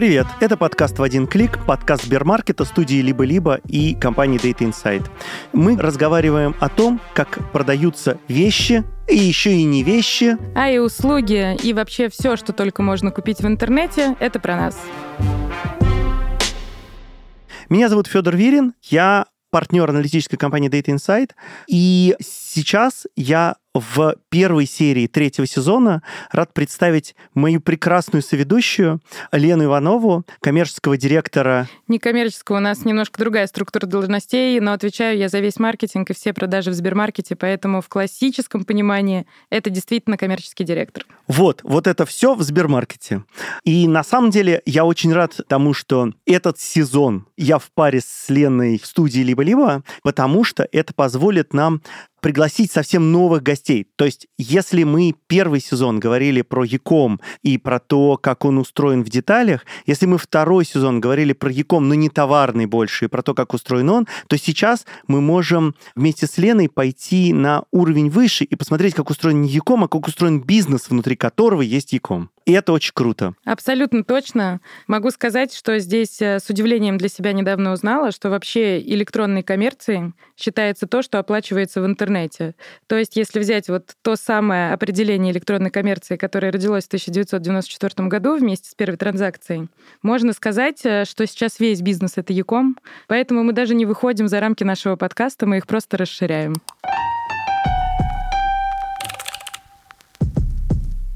Привет, это подкаст «В один клик», подкаст Сбермаркета, студии «Либо-либо» и компании Data Insight. Мы разговариваем о том, как продаются вещи, и еще и не вещи. А и услуги, и вообще все, что только можно купить в интернете, это про нас. Меня зовут Федор Вирин, я партнер аналитической компании Data Insight, и сейчас я в первой серии третьего сезона рад представить мою прекрасную соведущую Лену Иванову, коммерческого директора. Некоммерческого, у нас немножко другая структура должностей, но отвечаю я за весь маркетинг и все продажи в Сбермаркете, поэтому в классическом понимании это действительно коммерческий директор. Вот, вот это все в Сбермаркете. И на самом деле я очень рад тому, что этот сезон я в паре с Леной в студии «Либо-либо», потому что это позволит нам пригласить совсем новых гостей. То есть, если мы первый сезон говорили про Яком и про то, как он устроен в деталях, если мы второй сезон говорили про Яком, но не товарный больше, и про то, как устроен он, то сейчас мы можем вместе с Леной пойти на уровень выше и посмотреть, как устроен не Яком, а как устроен бизнес, внутри которого есть Яком. И это очень круто. Абсолютно точно. Могу сказать, что здесь э, с удивлением для себя недавно узнала, что вообще электронной коммерцией считается то, что оплачивается в интернете. То есть если взять вот то самое определение электронной коммерции, которое родилось в 1994 году вместе с первой транзакцией, можно сказать, э, что сейчас весь бизнес — это Яком, поэтому мы даже не выходим за рамки нашего подкаста, мы их просто расширяем.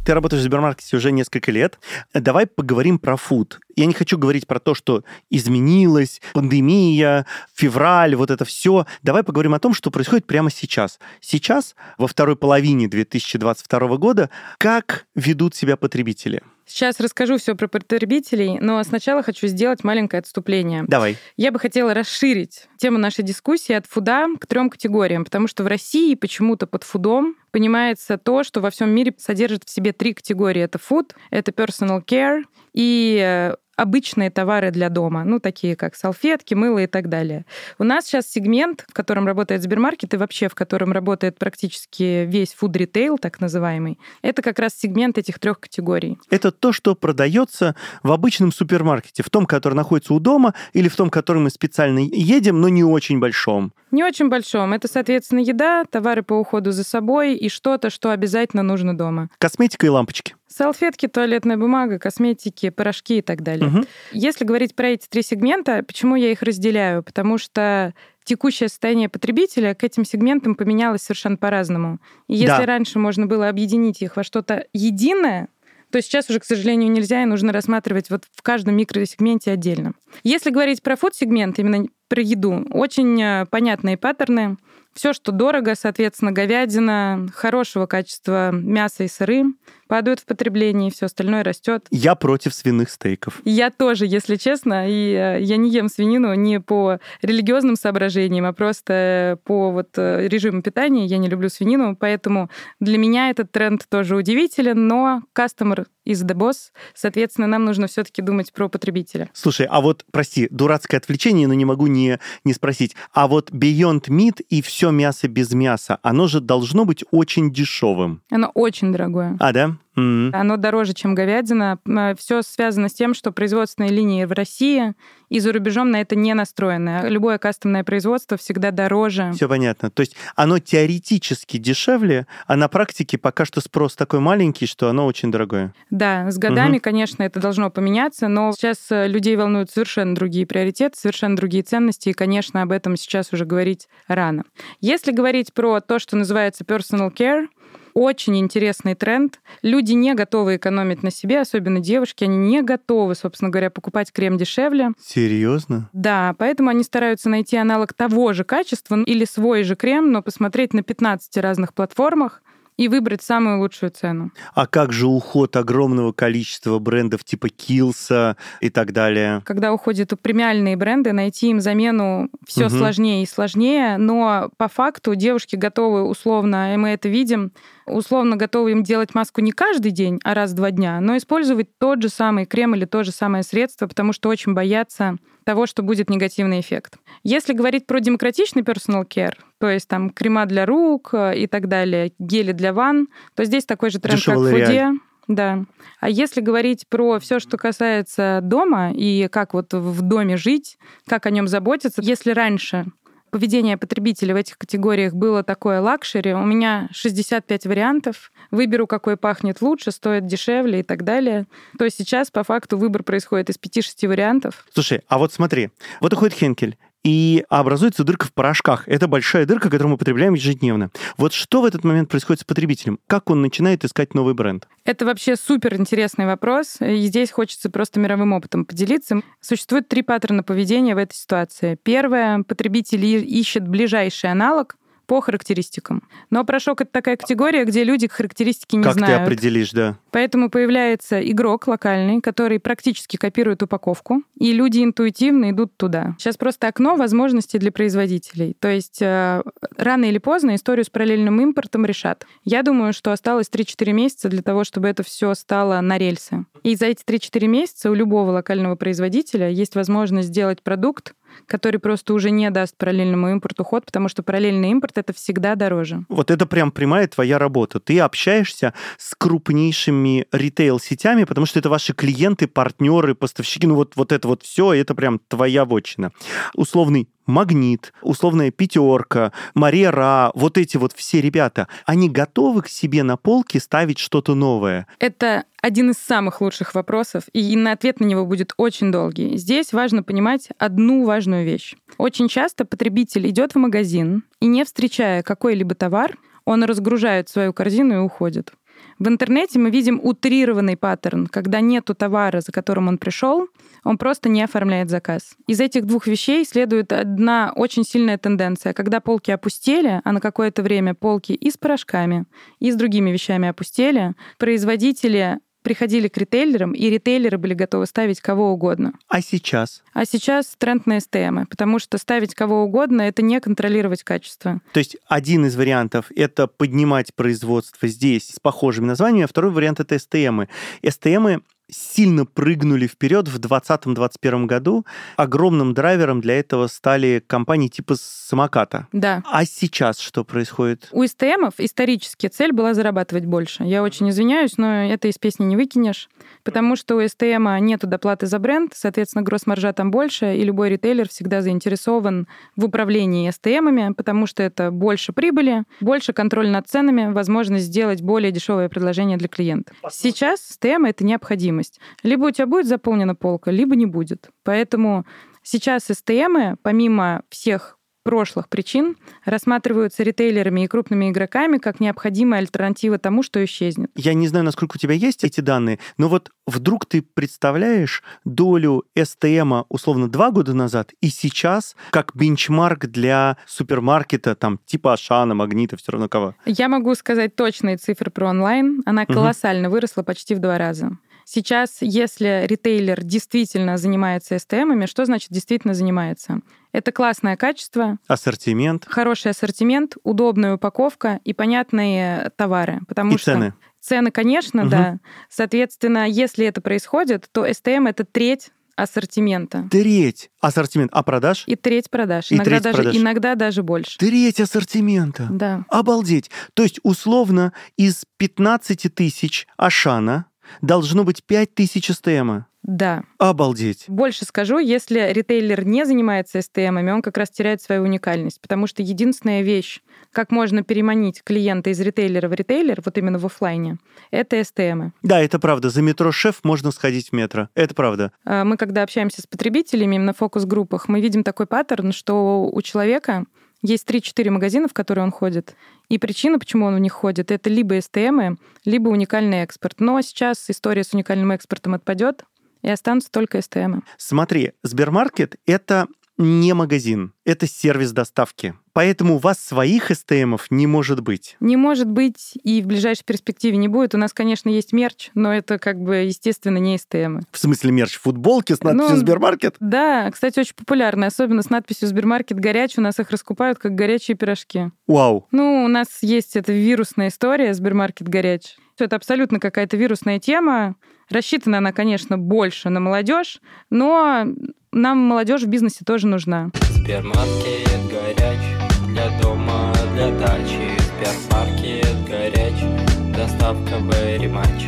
Ты работаешь в Сбермаркете уже несколько лет. Давай поговорим про фуд. Я не хочу говорить про то, что изменилось, пандемия, февраль, вот это все. Давай поговорим о том, что происходит прямо сейчас. Сейчас, во второй половине 2022 года, как ведут себя потребители? Сейчас расскажу все про потребителей, но сначала хочу сделать маленькое отступление. Давай. Я бы хотела расширить тему нашей дискуссии от фуда к трем категориям, потому что в России почему-то под фудом понимается то, что во всем мире содержит в себе три категории. Это food, это personal care и э, обычные товары для дома, ну, такие как салфетки, мыло и так далее. У нас сейчас сегмент, в котором работает Сбермаркет и вообще в котором работает практически весь фуд-ритейл, так называемый, это как раз сегмент этих трех категорий. Это то, что продается в обычном супермаркете, в том, который находится у дома, или в том, который мы специально едем, но не очень большом. Не очень большом. Это, соответственно, еда, товары по уходу за собой и что-то, что обязательно нужно дома. Косметика и лампочки. Салфетки, туалетная бумага, косметики, порошки и так далее. Угу. Если говорить про эти три сегмента, почему я их разделяю? Потому что текущее состояние потребителя к этим сегментам поменялось совершенно по-разному. И если да. раньше можно было объединить их во что-то единое, то сейчас уже, к сожалению, нельзя, и нужно рассматривать вот в каждом микросегменте отдельно. Если говорить про фуд-сегмент, именно про еду, очень э, понятные паттерны. Все, что дорого, соответственно, говядина, хорошего качества мясо и сыры, падают в потреблении, все остальное растет. Я против свиных стейков. Я тоже, если честно, и э, я не ем свинину не по религиозным соображениям, а просто по вот э, режиму питания. Я не люблю свинину, поэтому для меня этот тренд тоже удивителен, но customer is the boss, соответственно, нам нужно все-таки думать про потребителя. Слушай, а вот, прости, дурацкое отвлечение, но не могу не, не спросить. А вот Beyond Meat и все мясо без мяса, оно же должно быть очень дешевым. Оно очень дорогое. А, да? Mm-hmm. Оно дороже, чем говядина. Все связано с тем, что производственные линии в России и за рубежом на это не настроены. Любое кастомное производство всегда дороже. Все понятно. То есть оно теоретически дешевле, а на практике пока что спрос такой маленький, что оно очень дорогое. Да, с годами, mm-hmm. конечно, это должно поменяться, но сейчас э, людей волнуют совершенно другие приоритеты, совершенно другие ценности, и, конечно, об этом сейчас уже говорить рано. Если говорить про то, что называется personal care, очень интересный тренд. Люди не готовы экономить на себе, особенно девушки, они не готовы, собственно говоря, покупать крем дешевле. Серьезно? Да, поэтому они стараются найти аналог того же качества или свой же крем, но посмотреть на 15 разных платформах, и выбрать самую лучшую цену. А как же уход огромного количества брендов типа Килса и так далее? Когда уходят премиальные бренды, найти им замену все угу. сложнее и сложнее, но по факту девушки готовы условно, и мы это видим, условно готовы им делать маску не каждый день, а раз в два дня, но использовать тот же самый крем или то же самое средство, потому что очень боятся того, что будет негативный эффект. Если говорить про демократичный personal care, то есть там крема для рук э, и так далее, гели для ванн, то здесь такой же тренд, Дешевый как в фуде. Да. А если говорить про все, что касается дома и как вот в доме жить, как о нем заботиться, если раньше поведение потребителя в этих категориях было такое лакшери, у меня 65 вариантов, выберу, какой пахнет лучше, стоит дешевле и так далее, то сейчас по факту выбор происходит из 5-6 вариантов. Слушай, а вот смотри, вот уходит Хенкель, и образуется дырка в порошках. Это большая дырка, которую мы потребляем ежедневно. Вот что в этот момент происходит с потребителем? Как он начинает искать новый бренд? Это вообще супер интересный вопрос, и здесь хочется просто мировым опытом поделиться. Существует три паттерна поведения в этой ситуации. Первое, потребитель ищет ближайший аналог, по характеристикам. Но порошок — это такая категория, где люди характеристики не как знают. Как ты определишь, да? Поэтому появляется игрок локальный, который практически копирует упаковку, и люди интуитивно идут туда. Сейчас просто окно возможностей для производителей. То есть э, рано или поздно историю с параллельным импортом решат. Я думаю, что осталось 3-4 месяца для того, чтобы это все стало на рельсы. И за эти 3-4 месяца у любого локального производителя есть возможность сделать продукт, который просто уже не даст параллельному импорту ход, потому что параллельный импорт это всегда дороже. Вот это прям прямая твоя работа. Ты общаешься с крупнейшими ритейл-сетями, потому что это ваши клиенты, партнеры, поставщики, ну вот, вот это вот все, это прям твоя вотчина. Условный Магнит, условная пятерка, Мария Ра, вот эти вот все ребята, они готовы к себе на полке ставить что-то новое? Это один из самых лучших вопросов, и на ответ на него будет очень долгий. Здесь важно понимать одну важную вещь. Очень часто потребитель идет в магазин и, не встречая какой-либо товар, он разгружает свою корзину и уходит. В интернете мы видим утрированный паттерн, когда нету товара, за которым он пришел, он просто не оформляет заказ. Из этих двух вещей следует одна очень сильная тенденция. Когда полки опустели, а на какое-то время полки и с порошками, и с другими вещами опустели, производители приходили к ритейлерам, и ритейлеры были готовы ставить кого угодно. А сейчас? А сейчас тренд на STM, потому что ставить кого угодно — это не контролировать качество. То есть один из вариантов — это поднимать производство здесь с похожими названиями, а второй вариант — это STM. STM сильно прыгнули вперед в 2020-2021 году. Огромным драйвером для этого стали компании типа самоката. Да. А сейчас что происходит? У СТМов исторически цель была зарабатывать больше. Я очень извиняюсь, но это из песни не выкинешь, потому что у СТМа нету доплаты за бренд, соответственно, гросс-маржа там больше, и любой ритейлер всегда заинтересован в управлении СТМами, потому что это больше прибыли, больше контроль над ценами, возможность сделать более дешевое предложение для клиента. Сейчас СТМ — это необходимо необходимость. Либо у тебя будет заполнена полка, либо не будет. Поэтому сейчас СТМы, помимо всех прошлых причин рассматриваются ритейлерами и крупными игроками как необходимая альтернатива тому, что исчезнет. Я не знаю, насколько у тебя есть эти данные, но вот вдруг ты представляешь долю СТМа условно два года назад и сейчас как бенчмарк для супермаркета там типа Ашана, Магнита, все равно кого? Я могу сказать точные цифры про онлайн. Она колоссально угу. выросла почти в два раза. Сейчас, если ритейлер действительно занимается STM, что значит действительно занимается? Это классное качество. Ассортимент. Хороший ассортимент, удобная упаковка и понятные товары. Потому и что цены. Цены, конечно, угу. да. Соответственно, если это происходит, то STM — это треть ассортимента. Треть ассортимент, а продаж? И треть продаж. И иногда, треть даже, продаж. иногда даже больше. Треть ассортимента. Да. Обалдеть. То есть, условно, из 15 тысяч Ашана должно быть 5000 СТМа. Да. Обалдеть. Больше скажу, если ритейлер не занимается СТМами, он как раз теряет свою уникальность, потому что единственная вещь, как можно переманить клиента из ритейлера в ритейлер, вот именно в офлайне, это СТМы. Да, это правда. За метро шеф можно сходить в метро. Это правда. А, мы, когда общаемся с потребителями в фокус-группах, мы видим такой паттерн, что у человека есть 3-4 магазина, в которые он ходит. И причина, почему он в них ходит, это либо СТМы, либо уникальный экспорт. Но сейчас история с уникальным экспортом отпадет, и останутся только СТМы. Смотри, Сбермаркет — это не магазин, это сервис доставки. Поэтому у вас своих СТМов не может быть. Не может быть и в ближайшей перспективе не будет. У нас, конечно, есть мерч, но это как бы, естественно, не СТМы. В смысле мерч? Футболки с надписью ну, «Сбермаркет»? Да, кстати, очень популярны, особенно с надписью «Сбермаркет горячий». У нас их раскупают как горячие пирожки. Вау. Ну, у нас есть эта вирусная история «Сбермаркет горячий». Это абсолютно какая-то вирусная тема. Рассчитана она, конечно, больше на молодежь, но нам молодежь в бизнесе тоже нужна. Сбермаркет горяч для дома, для дачи. Сбермаркет горяч, доставка в матч.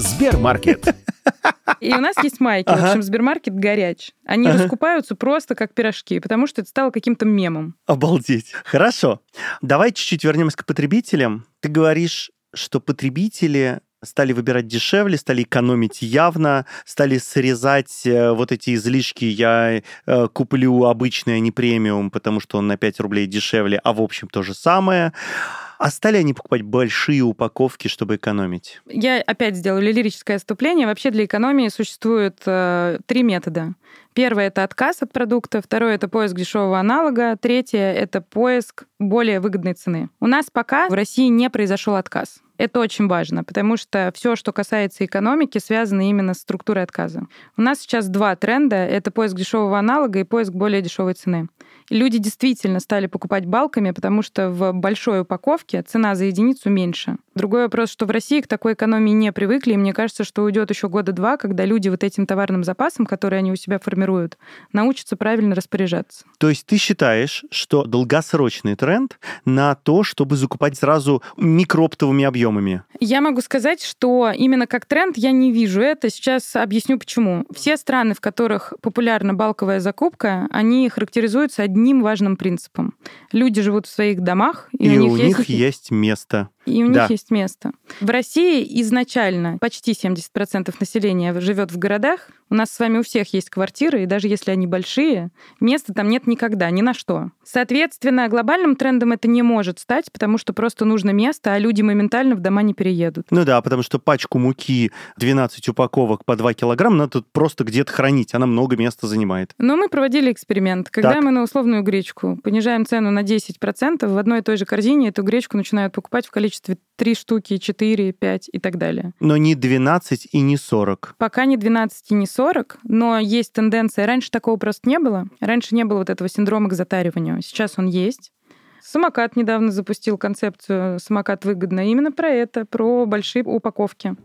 Сбермаркет. И у нас есть майки. В Ага. общем, Сбермаркет горяч. Они Ага. раскупаются просто как пирожки, потому что это стало каким-то мемом. Обалдеть. Хорошо. Давай чуть-чуть вернемся к потребителям. Ты говоришь, что потребители стали выбирать дешевле, стали экономить явно, стали срезать э, вот эти излишки. Я э, куплю обычный, а не премиум, потому что он на 5 рублей дешевле, а в общем то же самое. А стали они покупать большие упаковки, чтобы экономить? Я опять сделаю лирическое отступление. Вообще для экономии существует э, три метода. Первое — это отказ от продукта, второе — это поиск дешевого аналога, третье — это поиск более выгодной цены. У нас пока в России не произошел отказ. Это очень важно, потому что все, что касается экономики, связано именно с структурой отказа. У нас сейчас два тренда — это поиск дешевого аналога и поиск более дешевой цены. Люди действительно стали покупать балками, потому что в большой упаковке цена за единицу меньше. Другой вопрос, что в России к такой экономии не привыкли, и мне кажется, что уйдет еще года два, когда люди вот этим товарным запасом, который они у себя формируют, научатся правильно распоряжаться. То есть ты считаешь, что долгосрочный тренд на то, чтобы закупать сразу микрооптовыми объемами? Я могу сказать, что именно как тренд я не вижу это. Сейчас объясню почему. Все страны, в которых популярна балковая закупка, они характеризуются одним важным принципом. Люди живут в своих домах, и, И, у них у есть них есть место. И у Да. них есть место. В России изначально почти 70% населения живет в городах. У нас с вами у всех есть квартиры, и даже если они большие, места там нет никогда, ни на что. Соответственно, глобальным трендом это не может стать, потому что просто нужно место, а люди моментально в дома не переедут. Ну да, потому что пачку муки 12 упаковок по 2 килограмма надо просто где-то хранить. Она много места занимает. Но мы проводили эксперимент. Когда Так. мы на условную гречку понижаем цену на 10%, в одной и той же корзине эту гречку начинают покупать в количестве 3 штуки, 4, 5 и так далее. Но не 12 и не 40. Пока не 12 и не 40, но есть тенденция. Раньше такого просто не было. Раньше не было вот этого синдрома к затариванию. Сейчас он есть. Самокат недавно запустил концепцию «Самокат выгодно». Именно про это, про большие упаковки.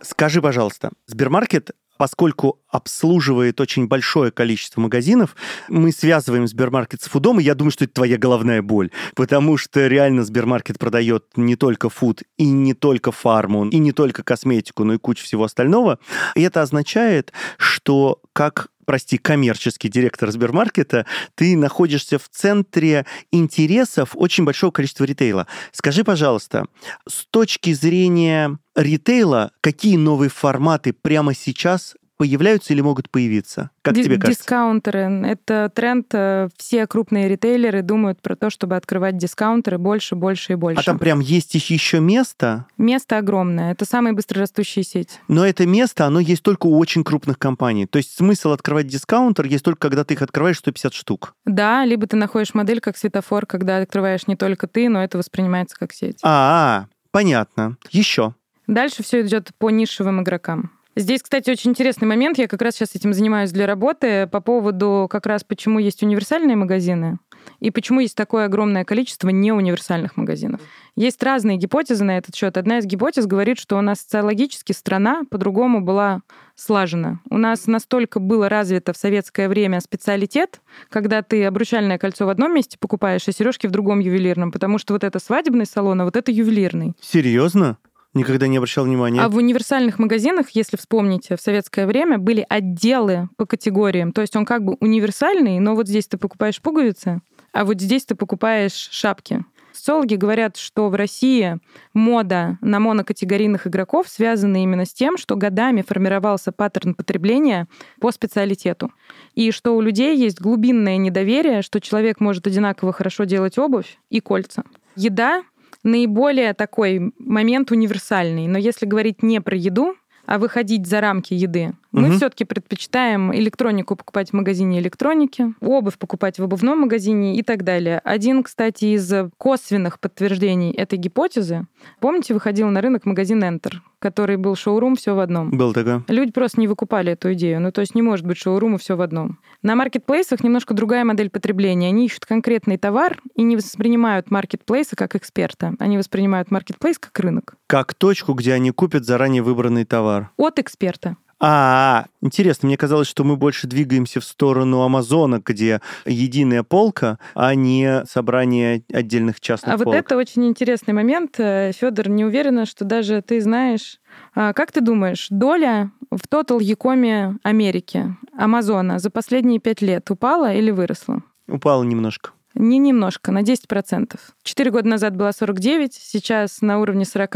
Скажи, пожалуйста, Сбермаркет поскольку обслуживает очень большое количество магазинов, мы связываем Сбермаркет с фудом, и я думаю, что это твоя головная боль, потому что реально Сбермаркет продает не только фуд, и не только фарму, и не только косметику, но и кучу всего остального. И это означает, что как прости, коммерческий директор Сбермаркета, ты находишься в центре интересов очень большого количества ритейла. Скажи, пожалуйста, с точки зрения ритейла, какие новые форматы прямо сейчас появляются или могут появиться? Как Ди- тебе кажется? Дискаунтеры. Это тренд. э, Все крупные ритейлеры думают про то, чтобы открывать дискаунтеры больше, больше и больше. А там прям есть еще место, Место огромное. Это самая быстрорастущая сеть. но это место, оно есть только у очень крупных компаний. То есть смысл открывать дискаунтер есть только когда ты их открываешь 150 штук. Да, либо ты находишь модель как светофор, когда открываешь не только ты, но это воспринимается как сеть. А, понятно. Еще. Дальше все идет по нишевым игрокам. Здесь, кстати, очень интересный момент. Я как раз сейчас этим занимаюсь для работы по поводу как раз почему есть универсальные магазины и почему есть такое огромное количество неуниверсальных магазинов. Есть разные гипотезы на этот счет. Одна из гипотез говорит, что у нас социологически страна по-другому была слажена. У нас настолько было развито в советское время специалитет, когда ты обручальное кольцо в одном месте покупаешь, а сережки в другом ювелирном, потому что вот это свадебный салон, а вот это ювелирный. Серьезно? Никогда не обращал внимания. А в универсальных магазинах, если вспомните, в советское время были отделы по категориям. То есть он как бы универсальный, но вот здесь ты покупаешь пуговицы, а вот здесь ты покупаешь шапки. Социологи говорят, что в России мода на монокатегорийных игроков связана именно с тем, что годами формировался паттерн потребления по специалитету. И что у людей есть глубинное недоверие, что человек может одинаково хорошо делать обувь и кольца. Еда наиболее такой момент универсальный. Но если говорить не про еду, а выходить за рамки еды, мы Мгм. все-таки предпочитаем электронику покупать в магазине электроники, обувь покупать в обувном магазине и так далее. Один, кстати, из косвенных подтверждений этой гипотезы, помните, выходил на рынок магазин Enter, который был шоурум все в одном. Был такой. Люди просто не выкупали эту идею. Ну, то есть не может быть шоурума все в одном. На маркетплейсах немножко другая модель потребления. Они ищут конкретный товар и не воспринимают маркетплейсы как эксперта. Они воспринимают маркетплейс как рынок. Как точку, где они купят заранее выбранный товар. От эксперта. А, интересно, мне казалось, что мы больше двигаемся в сторону Амазона, где единая полка, а не собрание отдельных частных А вот полок. это очень интересный момент. Федор, не уверена, что даже ты знаешь. А Как ты думаешь, доля в тотал Якоме Америки, Амазона, за последние пять лет упала или выросла? Упало немножко. Не немножко, на 10%. Четыре года назад была 49, сейчас на уровне 40.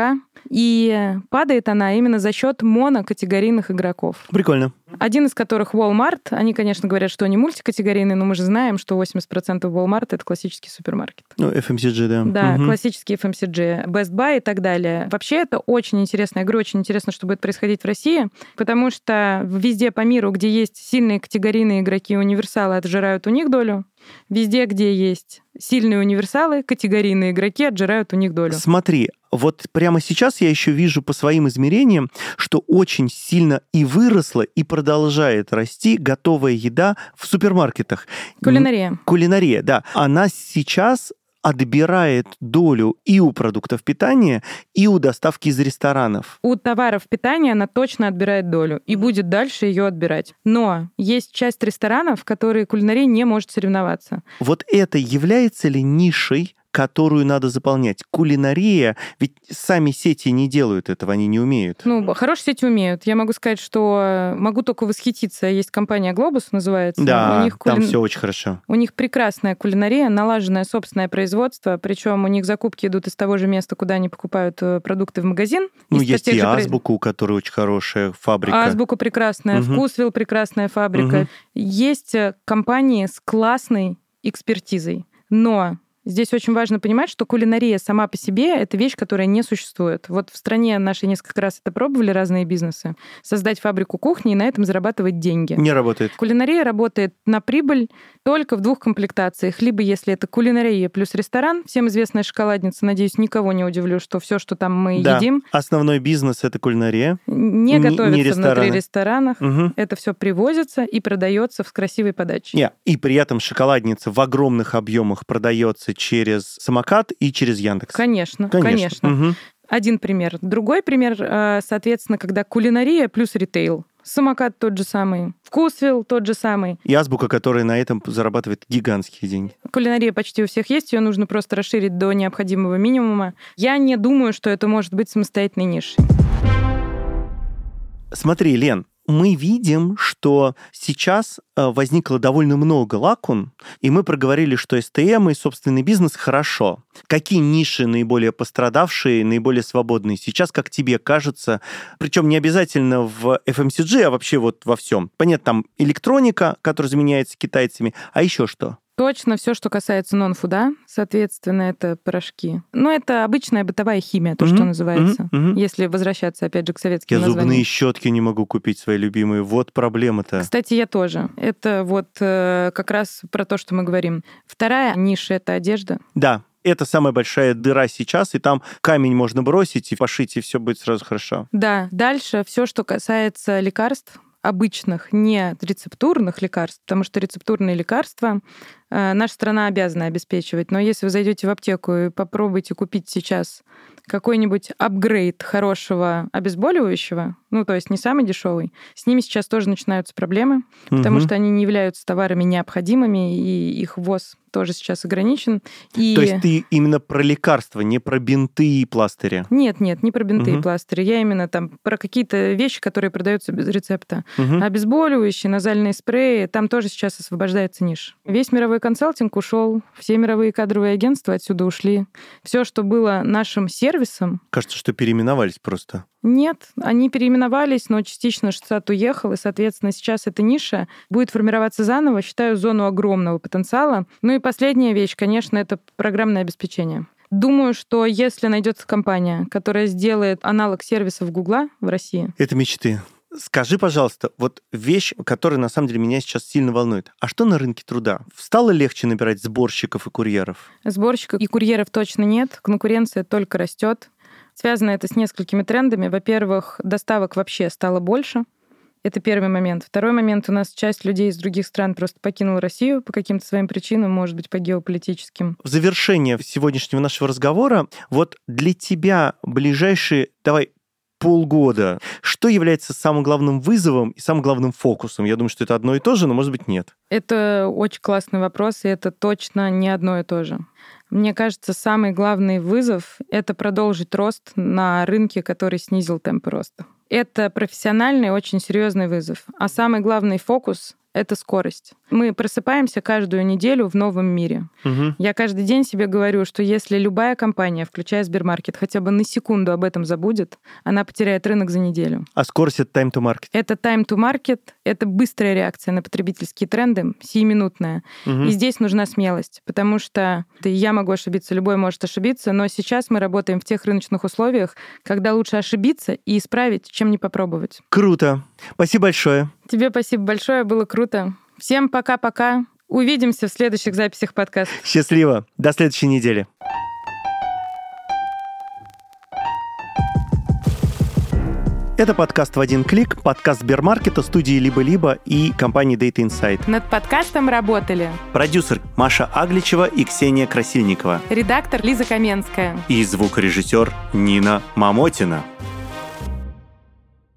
И падает она именно за счет монокатегорийных игроков. Прикольно. Один из которых Walmart. Они, конечно, говорят, что они мультикатегорийные, но мы же знаем, что 80% Walmart — это классический супермаркет. Ну, FMCG, да. Да, Мгм. классический FMCG, Best Buy и так далее. Вообще это очень интересно. Я говорю, очень интересно, что будет происходить в России, потому что везде по миру, где есть сильные категорийные игроки, универсалы отжирают у них долю. Везде, где есть сильные универсалы, категорийные игроки отжирают у них долю. Смотри, вот прямо сейчас я еще вижу по своим измерениям, что очень сильно и выросла, и продолжает расти готовая еда в супермаркетах. Кулинария. Кулинария, да. Она сейчас отбирает долю и у продуктов питания, и у доставки из ресторанов. У товаров питания она точно отбирает долю и будет дальше ее отбирать. Но есть часть ресторанов, в которые кулинария не может соревноваться. Вот это является ли нишей, которую надо заполнять? Кулинария, ведь сами сети не делают этого, они не умеют. Ну, хорошие сети умеют. Я могу сказать, что могу только восхититься. Есть компания Globus, называется. Да, у них там кулин- все очень хорошо. У них прекрасная кулинария, налаженное собственное производство, причем у них закупки идут из того же места, куда они покупают э, продукты в магазин. Ну, есть и Азбука, у которой очень хорошая фабрика. Азбука прекрасная, Мгм. Вкусвилл прекрасная фабрика. Мгм. Есть э, компании с классной экспертизой. Но Здесь очень важно понимать, что кулинария сама по себе — это вещь, которая не существует. Вот в стране наши несколько раз это пробовали разные бизнесы. Создать фабрику кухни и на этом зарабатывать деньги. Не работает. Кулинария работает на прибыль только в двух комплектациях. Либо если это кулинария плюс ресторан, всем известная шоколадница, надеюсь, никого не удивлю, что все, что там мы Да. едим, Основной бизнес это кулинария. не готовится не внутри рестораны. ресторанов. Мгм. Это все привозится и продается в красивой подаче. Не, И при этом шоколадница в огромных объемах продается через самокат и через Яндекс. Конечно, конечно. Мгм. Один пример. Другой пример, э, соответственно, когда кулинария плюс ритейл. Самокат тот же самый, вкусвилл тот же самый. И азбука, которая на этом зарабатывает гигантские деньги. Кулинария почти у всех есть, ее нужно просто расширить до необходимого минимума. Я не думаю, что это может быть самостоятельной нишей. Смотри, Лен, мы видим, что сейчас э, возникло довольно много лакун, и мы проговорили, что СТМ и собственный бизнес хорошо. Какие ниши наиболее пострадавшие, наиболее свободные сейчас, как тебе кажется? Причем не обязательно в FMCG, а вообще вот во всем. Понятно, там электроника, которая заменяется китайцами, а еще что? Точно все, что касается нон-фуда, соответственно, это порошки. Ну, это обычная бытовая химия, то, что Мгм, называется. мгм. Если возвращаться, опять же, к советским Я названиям. зубные щетки не могу купить свои любимые. Вот проблема-то. Кстати, я тоже. Это вот э, как раз про то, что мы говорим. Вторая ниша — это одежда. Да, это самая большая дыра сейчас, и там камень можно бросить и пошить, и все будет сразу хорошо. Да, дальше все, что касается лекарств, обычных, не рецептурных лекарств, потому что рецептурные лекарства наша страна обязана обеспечивать. Но если вы зайдете в аптеку и попробуете купить сейчас какой-нибудь апгрейд хорошего обезболивающего, ну, то есть не самый дешевый, с ними сейчас тоже начинаются проблемы, потому Мгм. что они не являются товарами необходимыми, и их ввоз тоже сейчас ограничен. И... То есть ты именно про лекарства, не про бинты и пластыри. Нет, нет, не про бинты Мгм. и пластыри. Я именно там про какие-то вещи, которые продаются без рецепта. Мгм. Обезболивающие, назальные спреи, там тоже сейчас освобождается ниш. Весь мировой консалтинг ушел, все мировые кадровые агентства отсюда ушли. Все, что было нашим сервисом, Кажется, что переименовались просто. нет, они переименовались, но частично штат уехал, и, соответственно, сейчас эта ниша будет формироваться заново, считаю, зону огромного потенциала. Ну и последняя вещь, конечно, это программное обеспечение. Думаю, что если найдется компания, которая сделает аналог сервисов Гугла в России, Это мечты. Скажи, пожалуйста, вот вещь, которая на самом деле меня сейчас сильно волнует. А что на рынке труда? Стало легче набирать сборщиков и курьеров? Сборщиков и курьеров точно нет, конкуренция только растет. Связано это с несколькими трендами. Во-первых, доставок вообще стало больше. Это первый момент. Второй момент. У нас часть людей из других стран просто покинула Россию по каким-то своим причинам, может быть, по геополитическим. В завершение сегодняшнего нашего разговора, вот для тебя ближайшие, давай, полгода. Что является самым главным вызовом и самым главным фокусом? Я думаю, что это одно и то же, но, может быть, нет. Это очень классный вопрос, и это точно не одно и то же. Мне кажется, самый главный вызов — это продолжить рост на рынке, который снизил темпы роста. Это профессиональный, очень серьезный вызов. А самый главный фокус это скорость. Мы просыпаемся каждую неделю в новом мире. Угу. Я каждый день себе говорю, что если любая компания, включая Сбермаркет, хотя бы на секунду об этом забудет, она потеряет рынок за неделю. А скорость — это time to market? Это time to market, это быстрая реакция на потребительские тренды, сиюминутная. Угу. И здесь нужна смелость, потому что я могу ошибиться, любой может ошибиться, но сейчас мы работаем в тех рыночных условиях, когда лучше ошибиться и исправить, чем не попробовать. Круто. Спасибо большое. Тебе спасибо большое, было круто. Всем пока-пока. Увидимся в следующих записях подкаста. Счастливо. До следующей недели. Это подкаст в один клик, подкаст Сбермаркета, студии «Либо-либо» и компании Data Insight. Над подкастом работали продюсер Маша Агличева и Ксения Красильникова, редактор Лиза Каменская и звукорежиссер Нина Мамотина.